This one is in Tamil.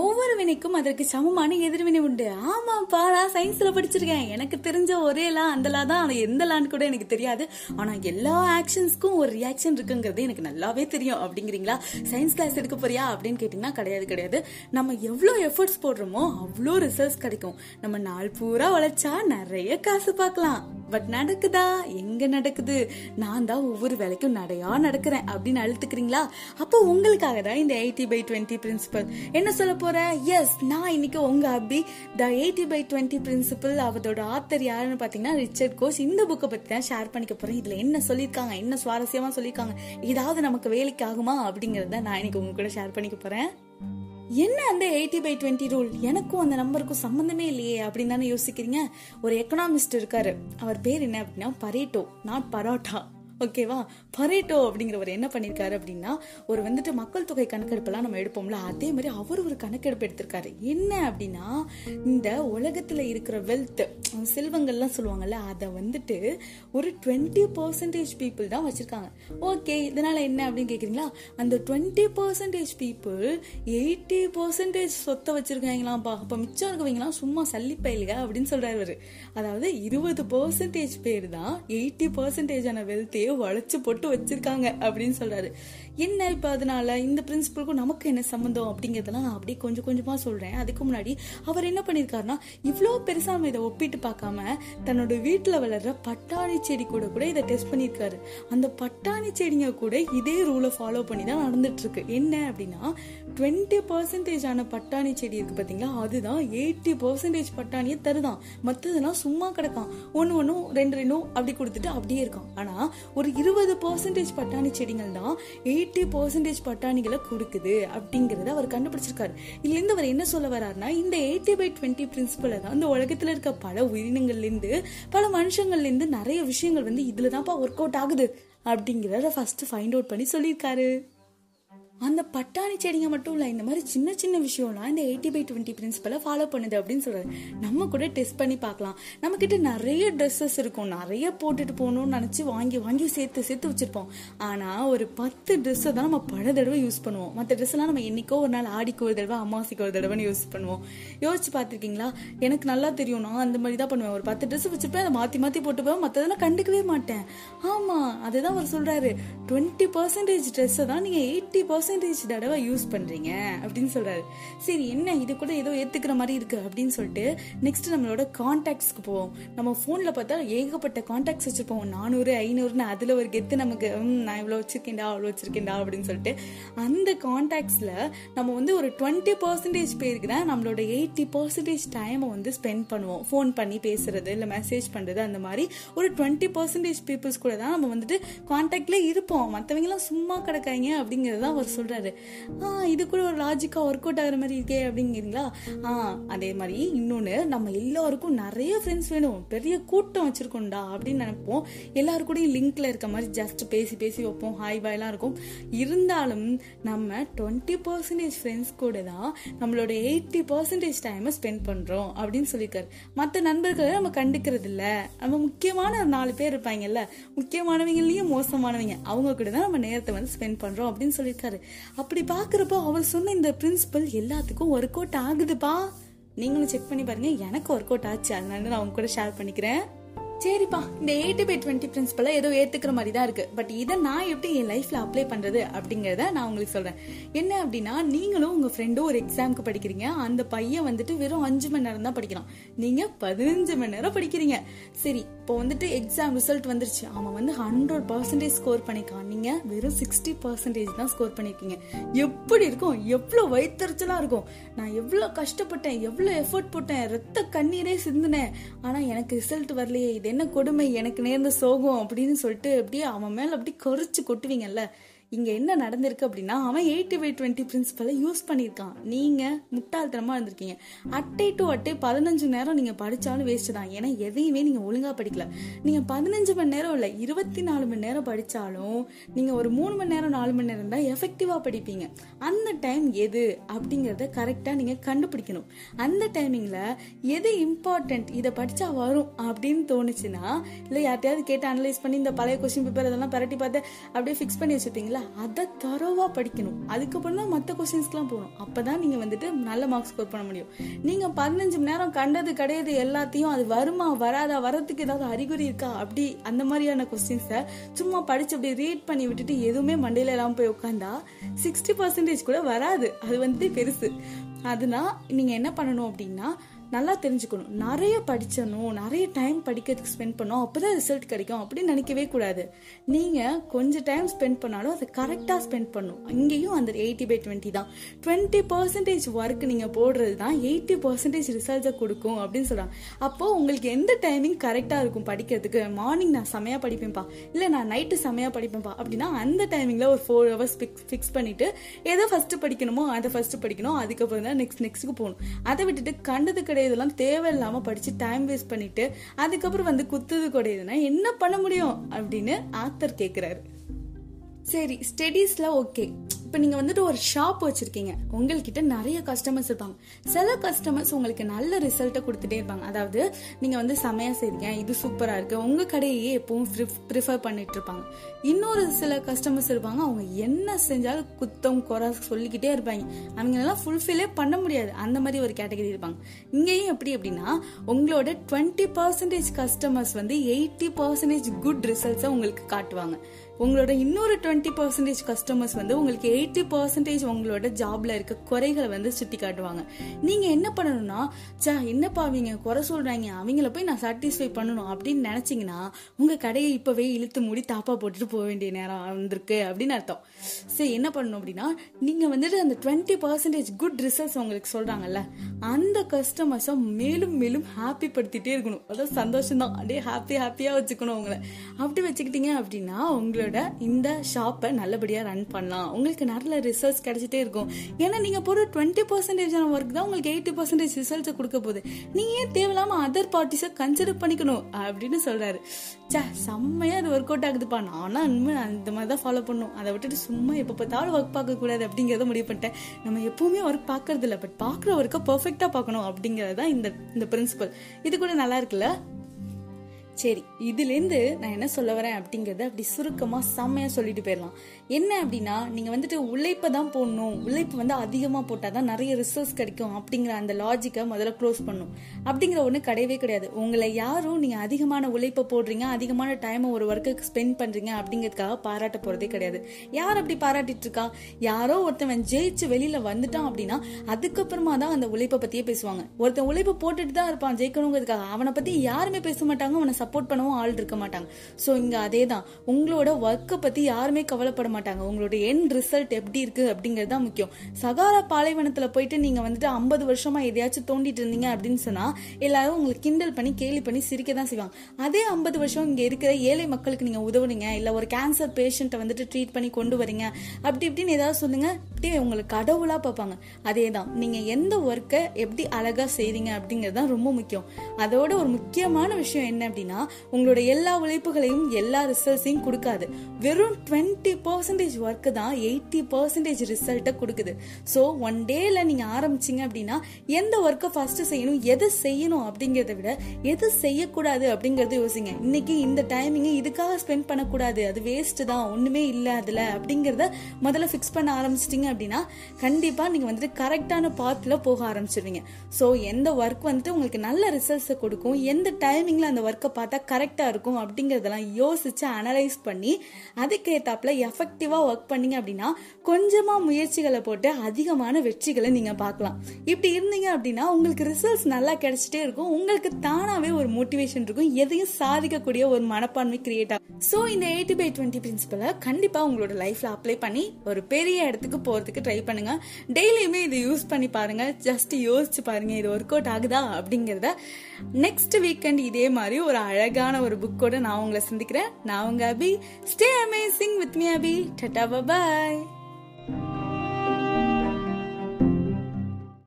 ஒவ்வொரு வினைக்கும் அதற்கு சமமான எதிர்வினை உண்டு. ஆமாப்பா நான் சயின்ஸ்ல படிச்சிருக்கேன். எனக்கு தெரிஞ்ச ஒரே லா அந்த லா தான். எந்த லான்னு கூட எனக்கு தெரியாது. ஆனா எல்லா ஆக்ஷன்ஸ்க்கும் ஒரு ரியாக்ஷன் இருக்குங்கிறது எனக்கு நல்லாவே தெரியும். அப்படிங்கிறீங்களா? சயின்ஸ் கிளாஸ் எடுக்க போறியா? அப்படின்னு கேட்டீங்கன்னா கிடையாது கிடையாது. நம்ம எவ்வளவு எஃபர்ட்ஸ் போடுறோமோ அவ்வளோ ரிசல்ட்ஸ் கிடைக்கும். நம்ம நாள் பூரா உழைச்சா நிறைய காசு பார்க்கலாம். பட் நடக்குதா? எங்க நடக்குது? நான் தான் ஒவ்வொரு வேலைக்கும் நடையா நடக்கிறேன் அப்படின்னு அழுத்துக்கிறீங்களா? அப்போ உங்களுக்காக தான் இந்த எயிட்டி பை டுவெண்ட்டி பிரின்சிபல் என்ன சொல்ல போற? எஸ் நான் இன்னைக்கு உங்க Abhi the eighty by twenty principle அவரோட ஆத்தர் யாருன்னு பாத்தீங்கன்னா ரிச்சர்ட் கோஸ் இந்த புக்கை பத்தி தான் ஷேர் பண்ணிக்க போறேன். இதுல என்ன சொல்லியிருக்காங்க? என்ன சுவாரஸ்யமா சொல்லியிருக்காங்க? ஏதாவது நமக்கு வேலைக்கு ஆகுமா? அப்படிங்கறத நான் இன்னைக்கு உங்க கூட ஷேர் பண்ணிக்க போறேன். என்ன அந்த எயிட்டி பை டுவெண்ட்டி ரூல் எனக்கும் அந்த நம்பருக்கும் சம்மந்தமே இல்லையே அப்படின்னு தானே யோசிக்கிறீங்க? ஒரு எக்கனாமிஸ்ட் இருக்காரு. அவர் பேர் என்ன அப்படின்னா பரேட்டோ நாட் பரோட்டா. ஓகேவா? பரேட்டோ அப்படிங்கிறவர் என்ன பண்ணியிருக்காரு அப்படின்னா ஒரு வந்துட்டு மக்கள் தொகை கணக்கெடுப்பெல்லாம் நம்ம எடுப்போம்ல அதே மாதிரி அவர் ஒரு கணக்கெடுப்பு எடுத்திருக்காரு. என்ன அப்படின்னா இந்த உலகத்தில் இருக்கிற வெல்த் செல்வங்கள்லாம் சொல்லுவாங்கல்ல அதை வந்துட்டு ஒரு டுவெண்ட்டி பர்சன்டேஜ் பீப்புள் தான் வச்சிருக்காங்க. ஓகே இதனால என்ன அப்படின்னு கேக்குறீங்களா? அந்த twenty percentage people eighty percentage சொத்தை வச்சிருக்காங்களாம்ப்பா. அப்ப மிச்சம் இருக்கவங்களாம் சும்மா சல்லிப்பயிலுக அப்படின்னு சொல்றாரு அவர் அதாவது இருபது பர்சன்டேஜ் பேர் தான் எயிட்டி பர்சன்டேஜான வெல்த்தையே வளைச்சு போட்டு வச்சிருக்காங்க அப்படின்னு சொல்றாரு. என்ன இப்போ அதனால இந்த பிரின்சிபலுக்கும் நமக்கு என்ன சம்மந்தம் அப்படிங்கிறதெல்லாம் நான் அப்படியே கொஞ்சம் கொஞ்சமாக சொல்கிறேன் அதுக்கு முன்னாடி அவர் என்ன பண்ணியிருக்காருன்னா இவ்வளோ பெருசாக நம்ம இதை ஒப்பிட்டு பார்க்காம தன்னோட வீட்டில் வளர்கிற பட்டாணி செடி கூட கூட இதை டெஸ்ட் பண்ணியிருக்காரு அந்த பட்டாணி செடிங்க கூட இதே ரூலை ஃபாலோ பண்ணி தான் நடந்துட்டுருக்கு. என்ன அப்படின்னா டுவெண்ட்டி பர்சன்டேஜ் ஆன பட்டாணி செடி இருக்குது பார்த்தீங்களா அதுதான் எயிட்டி பர்சன்டேஜ் பட்டாணியை தருதான். மற்றதெல்லாம் சும்மா கிடக்கான். ஒன்று ஒன்றும் ரெண்டு ரெண்டும் அப்படி கொடுத்துட்டு அப்படியே இருக்கான். ஆனால் ஒரு இருபது பர்சன்டேஜ் பட்டாணி செடிகள் தான் எயிட்டி பர்சன்டேஜ் பட்டாணிகளை கொடுக்குது அப்படிங்கிறத அவர் கண்டுபிடிச்சிருக்காரு. இதுலேருந்து அவர் என்ன சொல்ல வர்றாருன்னா இந்த எயிட்டி பை டுவெண்ட்டி பிரின்சிபல தான் இந்த உலகத்தில் இருக்க பல உயிரினங்கள்லேருந்து பல மனுஷங்கள்லேருந்து நிறைய விஷயங்கள் வந்து இதில் தான்ப்பா ஒர்க் அவுட் ஆகுது அப்படிங்கிறத ஃபஸ்ட்டு ஃபைண்ட் அவுட் பண்ணி சொல்லியிருக்காரு. அந்த பட்டாணி செடிங்க மட்டும் இல்லை இந்த மாதிரி சின்ன சின்ன விஷயம்லாம் இந்த எயிட்டி பை டுவெண்ட்டி பிரின்சிபலை ஃபாலோ பண்ணுது அப்படின்னு சொல்கிறாரு நம்ம கூட டெஸ்ட் பண்ணி பார்க்கலாம். நம்மக்கிட்ட நிறைய ட்ரெஸ்ஸஸ் இருக்கும். நிறைய போட்டுட்டு போகணும்னு நினச்சி வாங்கி வாங்கி சேர்த்து சேர்த்து வச்சிருப்போம். ஆனால் ஒரு பத்து ட்ரெஸ்ஸை தான் நம்ம பல தடவை யூஸ் பண்ணுவோம். மற்ற ட்ரெஸ்ஸெல்லாம் நம்ம என்னைக்கோ ஒரு நாள் ஆடிக்கு ஒரு தடவை அமாவாசைக்கு ஒரு தடவைன்னு யூஸ் பண்ணுவோம். யோசிச்சு பார்த்துருக்கீங்களா? எனக்கு நல்லா தெரியும். நான் அந்த மாதிரி தான் பண்ணுவேன். ஒரு பத்து ட்ரெஸ் வச்சுருப்பேன். அதை மாற்றி மாற்றி போட்டு போட்டுப்பேன் மற்றதெல்லாம் கண்டுக்கவே மாட்டேன். ஆமாம் அதுதான் அவர் சொல்கிறாரு டுவெண்ட்டி பர்சன்டேஜ் ட்ரெஸ்ஸை தான் நீங்கள் எயிட்டி பர்சன்ட் பர்சன்டேஜ் தடவை யூஸ் பண்றீங்க அப்படின்னு சொல்றாரு. சரி என்ன? இது கூட ஏதோ ஏத்துக்கிற மாதிரி இருக்கு அப்படின்னு சொல்லிட்டு நெக்ஸ்ட் நம்மளோட கான்டாக்ட்ஸ்க்கு போவோம். நம்ம ஃபோனில் பார்த்தா ஏகப்பட்ட கான்டாக்ட்ஸ் வச்சிருப்போம். நானூறு ஐநூறுன்னு அதுல ஒரு கெத்து நமக்கு நான் இவ்வளவு வச்சிருக்கேன்டா அவ்வளோ வச்சிருக்கேன்டா அப்படின்னு சொல்லிட்டு அந்த கான்டாக்ட்ஸ்ல நம்ம வந்து ஒரு டுவெண்ட்டி பர்சன்டேஜ் பேருக்கு தான் நம்மளோட எயிட்டி பர்சன்டேஜ் டைமை வந்து ஸ்பெண்ட் பண்ணுவோம். ஃபோன் பண்ணி பேசுறது இல்லை மெசேஜ் பண்றது அந்த மாதிரி ஒரு டுவெண்ட்டி பர்சன்டேஜ் பீப்புள்ஸ் கூட தான் நம்ம வந்துட்டு கான்டாக்ட்ல இருப்போம். மற்றவங்களாம் எல்லாம் சும்மா கிடக்காங்க அப்படிங்கிறத ஒரு சொல்றாரு. ஆ இது கூட ஒரு லாஜிக்காக ஒர்க் அவுட் ஆகிற மாதிரி இருக்கே அப்படிங்கிறீங்களா? ஆ அதே மாதிரி இன்னொன்னு நம்ம எல்லாருக்கும் நிறைய ஃப்ரெண்ட்ஸ் வேணும். பெரிய கூட்டம் வச்சிருக்கோம்டா அப்படின்னு நினைப்போம். எல்லாரு கூடயும் லிங்க்ல இருக்க மாதிரி ஜஸ்ட் பேசி பேசி வைப்போம். ஹாய் பாய்லாம் இருக்கும். இருந்தாலும் நம்ம டுவெண்ட்டி பர்சன்டேஜ் ஃப்ரெண்ட்ஸ் கூட தான் நம்மளோட எயிட்டி பர்சன்டேஜ் டைமை ஸ்பெண்ட் பண்ணுறோம் அப்படின்னு சொல்லியிருக்காரு. மற்ற நண்பர்களை நம்ம கண்டுக்கிறது இல்லை நம்ம முக்கியமான நாலு பேர் இருப்பாங்கல்ல. முக்கியமானவங்களையும் மோசமானவங்க அவங்க கூட தான் நம்ம நேரத்தை வந்து ஸ்பெண்ட் பண்ணுறோம் அப்படின்னு சொல்லியிருக்காரு. அப்படி பார்க்குறப்போ அவர் சொன்ன இந்த பிரின்சிபல் எல்லாத்துக்கும் ஒர்க் அவுட் ஆகுதுப்பா. நீங்களும் செக் பண்ணி பாருங்க எனக்கு ஒர்க் அவுட் ஆச்சு. அதனால நான் உங்க கூட ஷேர் பண்ணிக்கிறேன். சரிப்பா இந்த எயிட்டி பை டுவெண்ட்டி பிரின்சிபலை ஏதோ ஏற்றுக்கிற மாதிரி தான் இருக்குது பட் இதை நான் எப்படி என் லைஃப்பில் அப்ளை பண்ணுறது அப்படிங்கிறத நான் உங்களுக்கு சொல்கிறேன் என்ன அப்படின்னா நீங்களும் உங்கள் ஃப்ரெண்டும் ஒரு எக்ஸாம்க்கு படிக்கிறீங்க. அந்த பையன் வந்துட்டு வெறும் அஞ்சு மணி நேரம் தான் படிக்கிறான். நீங்கள் பதினஞ்சு மணி நேரம் படிக்கிறீங்க. சரி இப்போ வந்துட்டு எக்ஸாம் ரிசல்ட் வந்துருச்சு. அவன் வந்து ஹண்ட்ரட் பர்சன்டேஜ் ஸ்கோர் பண்ணிக்கான் நீங்கள் வெறும் சிக்ஸ்டி பர்சன்டேஜ் தான் ஸ்கோர் பண்ணிருக்கீங்க எப்படி இருக்கும்? எவ்வளோ வயிற்றுச்சலாக இருக்கும்? நான் எவ்வளோ கஷ்டப்பட்டேன். எவ்வளோ எஃபர்ட் போட்டேன். ரத்த கண்ணீரே சிந்தினேன். ஆனால் எனக்கு ரிசல்ட் வரலையே. இது என்ன கொடுமை? எனக்கு நேர்ந்த சோகம் அப்படின்னு சொல்லிட்டு அப்படியே அவன் மேல அப்படி கொறிச்சு கொட்டுவீங்கல்ல. இங்கே என்ன நடந்திருக்கு அப்படின்னா அவன் எயிட்டி பை டுவெண்ட்டி பிரின்சிபலை யூஸ் பண்ணியிருக்கான். நீங்கள் முட்டாள்தனமாக இருந்திருக்கீங்க. அட்டை டு அட்டை பதினஞ்சு நேரம் நீங்கள் படித்தாலும் வேஸ்ட்டு தான். ஏன்னா எதையுமே நீங்கள் ஒழுங்காக படிக்கல. நீங்கள் பதினஞ்சு மணி நேரம் இல்லை இருபத்தி நாலு மணி நேரம் படித்தாலும் நீங்கள் ஒரு மூணு மணி நேரம் நாலு மணி நேரம் தான் எஃபெக்டிவாக படிப்பீங்க. அந்த டைம் எது அப்படிங்கிறத கரெக்டாக நீங்கள் கண்டுபிடிக்கணும். அந்த டைமிங்கில் எது இம்பார்ட்டன்ட் இதை படித்தா வரும் அப்படின்னு தோணுச்சுன்னா இல்லை யார்ட்டையாவது கேட்டு அனலைஸ் பண்ணி இந்த பழைய கொஸ்டின் பேப்பர் இதெல்லாம் பரட்டி பார்த்து அப்படியே ஃபிக்ஸ் பண்ணி வச்சுருப்பீங்களா? இருக்குல்ல அதை தரோவாக படிக்கணும். அதுக்கப்புறம் தான் மற்ற கொஸ்டின்ஸ்க்குலாம் போகணும். அப்போ தான் நீங்கள் வந்துட்டு நல்ல மார்க் ஸ்கோர் பண்ண முடியும். நீங்கள் பதினஞ்சு மணி நேரம் கண்டது கிடையாது எல்லாத்தையும் அது வருமா வராதா வரத்துக்கு ஏதாவது அறிகுறி இருக்கா? அப்படி அந்த மாதிரியான கொஸ்டின்ஸை சும்மா படிச்சு அப்படி ரீட் பண்ணி விட்டுட்டு எதுவுமே மண்டையில் எல்லாம் போய் உட்காந்தா சிக்ஸ்டி பர்சன்டேஜ் கூட வராது. அது வந்துட்டு பெருசு. அதனால் நீங்கள் என்ன பண்ணணும் அப்படின்னா நல்லா தெரிஞ்சுக்கணும். நிறைய படிச்சணும். நிறைய டைம் படிக்கிறதுக்கு ஸ்பெண்ட் பண்ணோம் அப்போதான் ரிசல்ட் கிடைக்கும். அப்படின்னு நினைக்கவே கூடாது. நீங்கள் கொஞ்சம் டைம் ஸ்பெண்ட் பண்ணாலும் அதை கரெக்டாக ஸ்பெண்ட் பண்ணும் இங்கேயும் அந்த எயிட்டி பை டுவெண்ட்டி தான். டுவெண்ட்டி பர்சன்டேஜ் ஒர்க் நீங்கள் போடுறது தான் எயிட்டி பர்சன்டேஜ் ரிசல்ட்டை கொடுக்கும் அப்படின்னு சொல்கிறாங்க அப்போது உங்களுக்கு எந்த டைமிங் கரெக்டாக இருக்கும் படிக்கிறதுக்கு? மார்னிங் நான் செமையா படிப்பேன்ப்பா. இல்லை நான் நைட்டு செமையா படிப்பேன்ப்பா. அப்படின்னா அந்த டைமிங்கில் ஒரு ஃபோர் ஹவர்ஸ் ஃபிக்ஸ் பண்ணிவிட்டு எதை ஃபஸ்ட்டு படிக்கணுமோ அதை ஃபஸ்ட்டு படிக்கணும். அதுக்கப்புறம் தான் நெக்ஸ்ட் நெக்ஸ்ட்டுக்கு போகணும். அதை விட்டுட்டு கொடை இதெல்லாம் தேவையில்லாமல் படித்து டைம் வேஸ்ட் பண்ணிட்டு அதுக்கப்புறம் வந்து குத்துது கிடையாதுன்னா என்ன பண்ண முடியும்? அப்படின்னு ஆத்தர் கேட்குறாரு சரி ஸ்டடீஸ்ல ஓகே இப்போ நீங்கள் வந்துட்டு ஒரு ஷாப் வச்சுருக்கீங்க. உங்கள்கிட்ட நிறைய கஸ்டமர்ஸ் இருப்பாங்க. சில கஸ்டமர்ஸ் உங்களுக்கு நல்ல ரிசல்ட்டை கொடுத்துட்டே இருப்பாங்க. அதாவது நீங்கள் வந்து செமையாக செய்றீங்க இது சூப்பராக இருக்குது உங்கள் கடையே எப்பவும் ப்ரிஃபர் பண்ணிட்டு இருப்பாங்க. இன்னொரு சில கஸ்டமர்ஸ் இருப்பாங்க அவங்க என்ன செஞ்சாலும் குத்தம் குறை சொல்லிக்கிட்டே இருப்பாங்க. அவங்களெல்லாம் ஃபுல்ஃபில்லே பண்ண முடியாது. அந்த மாதிரி ஒரு கேட்டகரி இருப்பாங்க. இங்கேயும் எப்படி அப்படின்னா உங்களோட டுவெண்ட்டி பர்சன்டேஜ் கஸ்டமர்ஸ் வந்து எயிட்டி பர்சன்டேஜ் குட் ரிசல்ட்ஸை உங்களுக்கு காட்டுவாங்க. உங்களோட இன்னொரு டுவெண்ட்டி பர்சன்டேஜ் கஸ்டமர்ஸ் வந்து உங்களுக்கு எயிட்டி பர்சன்டேஜ் உங்களோட ஜாப்ல இருக்க குறைகளை வந்து சுட்டி காட்டுவாங்க நீங்க என்ன பண்ணணும்னா சா என்னப்பா அவங்க குறை சொல்றாங்க? அவங்கள போய் நான் சாட்டிஸ்ஃபை பண்ணணும் அப்படின்னு நினைச்சீங்கன்னா உங்க கடையை இப்பவே இழுத்து மூடி தாப்பா போட்டுட்டு போக வேண்டிய நேரம் வந்திருக்கு அப்படின்னு அர்த்தம். சரி என்ன பண்ணணும் அப்படின்னா நீங்க வந்துட்டு அந்த டுவெண்ட்டி பர்சன்டேஜ் குட் ரிசல்ட்ஸ் உங்களுக்கு சொல்றாங்கல்ல அந்த கஸ்டமர்ஸை மேலும் மேலும் ஹாப்பி படுத்திட்டே இருக்கணும். அதாவது சந்தோஷம் தான் அப்படியே ஹாப்பி ஹாப்பியா வச்சுக்கணும் உங்களை. அப்படி வச்சுக்கிட்டீங்க அப்படின்னா உங்களோட இந்த ஷாப்பை நல்லபடியாக ரன் பண்ணலாம். உங்களுக்கு நல்ல ரிசல்ட்ஸ் கிடைச்சிட்டே இருக்கும். ஏன்னா நீங்கள் போகிற டுவெண்ட்டி பர்சன்டேஜான ஒர்க் தான் உங்களுக்கு எயிட்டி பர்சன்டேஜ் ரிசல்ட்ஸை கொடுக்க போகுது. நீங்க ஏன் தேவையில்லாம அதர் பார்ட்டிஸை கன்சிடர் பண்ணிக்கணும்? அப்படின்னு சொல்றாரு. சே செம்மையா அது ஒர்க் அவுட் ஆகுதுப்பா. நானும் இனிமே அந்த மாதிரி தான் ஃபாலோ பண்ணும். அதை விட்டுட்டு சும்மா எப்போ பார்த்தாலும் ஒர்க் பார்க்கக்கூடாது அப்படிங்கிறத முடிவு பண்ணிட்டேன். நம்ம எப்பவுமே ஒர்க் பார்க்கறது இல்லை பட் பார்க்குற ஒர்க்கை பர்ஃபெக்டாக பார்க்கணும் அப்படிங்கிறது தான் இந்த இந்த பிரின்சிபல் இது கூட நல்லா இருக்குல்ல? சரி இதுலேருந்து நான் என்ன சொல்ல வரேன் அப்படிங்கறத அப்படி சுருக்கமாக செம்மையா சொல்லிட்டு போயிடலாம். என்ன அப்படின்னா நீங்க வந்துட்டு உழைப்பை தான் போடணும். உழைப்பு வந்து அதிகமா போட்டாதான் நிறைய ரிசல்ட்ஸ் கிடைக்கும் அப்படிங்கிற அந்த லாஜிக்கை முதல்ல க்ளோஸ் பண்ணும். அப்படிங்கிற ஒண்ணு கிடையவே கிடையாது. உங்களை யாரும் நீங்க அதிகமான உழைப்பை போடுறீங்க அதிகமான டைமை ஒரு ஒர்க்குக்கு ஸ்பெண்ட் பண்றீங்க அப்படிங்கிறதுக்காக பாராட்ட போறதே கிடையாது. யார் அப்படி பாராட்டிட்டு இருக்கா? யாரோ ஒருத்தவன் ஜெயிச்சு வெளியில வந்துட்டான் அப்படின்னா அதுக்கப்புறமா தான் அந்த உழைப்பை பத்தியே பேசுவாங்க. ஒருத்தன் உழைப்பை போட்டுட்டு தான் இருப்பான் ஜெயிக்கணுங்கிறதுக்காக. அவனை பத்தி யாருமே பேச மாட்டாங்க அவனை சப்போர்ட் பண்ணவும் ஆள் இருக்க மாட்டாங்க. ஸோ இங்கே அதே தான் உங்களோட ஒர்க்கை பற்றி யாருமே கவலைப்பட மாட்டாங்க. உங்களோட என் ரிசல்ட் எப்படி இருக்கு அப்படிங்கிறது தான் முக்கியம். சகாரா பாலைவனத்தில் போயிட்டு நீங்கள் வந்துட்டு ஐம்பது வருஷமாக எதையாச்சும் தோண்டிட்டு இருந்தீங்க அப்படின்னு சொன்னால் எல்லாரும் உங்களுக்கு கிண்டல் பண்ணி கேலி பண்ணி சிரிக்க தான் செய்வாங்க. அதே ஐம்பது வருஷம் இங்கே இருக்கிற ஏழை மக்களுக்கு நீங்கள் உதவுனீங்க. இல்லை ஒரு கேன்சர் பேஷண்ட்டை வந்துட்டு ட்ரீட் பண்ணி கொண்டு வரீங்க. அப்படி இப்படின்னு ஏதாவது சொல்லுங்கள் அப்படியே உங்களுக்கு கடவுளாக பார்ப்பாங்க. அதே தான் நீங்கள் எந்த ஒர்க்கை எப்படி அழகாக செய்கிறீங்க அப்படிங்கிறது தான் ரொம்ப முக்கியம். அதோட ஒரு முக்கியமான விஷயம் என்ன அப்படின்னா உங்களோட எல்லா உழைப்புகளையும் எல்லா ரிசல்ட்ஸையும் கொடுக்காது. வெறும் டுவெண்ட்டி பர்சன்டேஜ் ஒர்க்கு தான் எயிட்டி பர்சன்டேஜ் ரிசல்ட்டை கொடுக்குது. ஸோ ஒன் டேல நீங்க ஆரம்பிச்சீங்க அப்படின்னா எந்த ஒர்க்கை ஃபர்ஸ்ட் செய்யணும் எது செய்யணும் அப்படிங்கிறத விட எது செய்யக்கூடாது அப்படிங்கறத யோசிங்க. இன்னைக்கு இந்த டைமிங்கை இதுக்காக ஸ்பெண்ட் பண்ணக்கூடாது அது வேஸ்ட் தான் ஒண்ணுமே இல்லை அதுல அப்படிங்கறத முதல்ல ஃபிக்ஸ் பண்ண ஆரம்பிச்சிட்டீங்க அப்படின்னா கண்டிப்பா நீங்க வந்துட்டு கரெக்டான பாத்துல போக ஆரம்பிச்சிருவீங்க. ஸோ எந்த ஒர்க் வந்துட்டு உங்களுக்கு நல்ல ரிசல்ட்ஸை கொடுக்கும் எந்த டைமிங்ல அந்த ஒர்க்கை பார்த்து பார்த்தா கரெக்டாக இருக்கும் அப்படிங்கிறதெல்லாம் யோசித்து அனலைஸ் பண்ணி அதுக்கேற்றாப்புல எஃபெக்டிவாக ஒர்க் பண்ணீங்க அப்படின்னா கொஞ்சமாக முயற்சிகளை போட்டு அதிகமான வெற்றிகளை நீங்கள் பார்க்கலாம். இப்படி இருந்தீங்க அப்படின்னா உங்களுக்கு ரிசல்ட்ஸ் நல்லா கிடைச்சிட்டே இருக்கும். உங்களுக்கு தானாகவே ஒரு மோட்டிவேஷன் இருக்கும். எதையும் சாதிக்கக்கூடிய ஒரு மனப்பான்மை கிரியேட் ஆகும். ஸோ இந்த எயிட்டி பை டுவெண்ட்டி பிரின்சிபலை கண்டிப்பாக உங்களோட லைஃப்பில் அப்ளை பண்ணி ஒரு பெரிய இடத்துக்கு போகிறதுக்கு ட்ரை பண்ணுங்க. டெய்லியுமே இதை யூஸ் பண்ணி பாருங்க. ஜஸ்ட் யோசிச்சு பாருங்க இது ஒர்க் அவுட் ஆகுதா அப்படிங்கிறத நெக்ஸ்ட் வீக்கெண்ட் இதே மாதிரி ஒரு அழகான ஒரு புக்கோட நான் உங்களை சந்திக்கிறேன். நான் உங்க Abhi. Stay amazing with me Abhi. Tata bye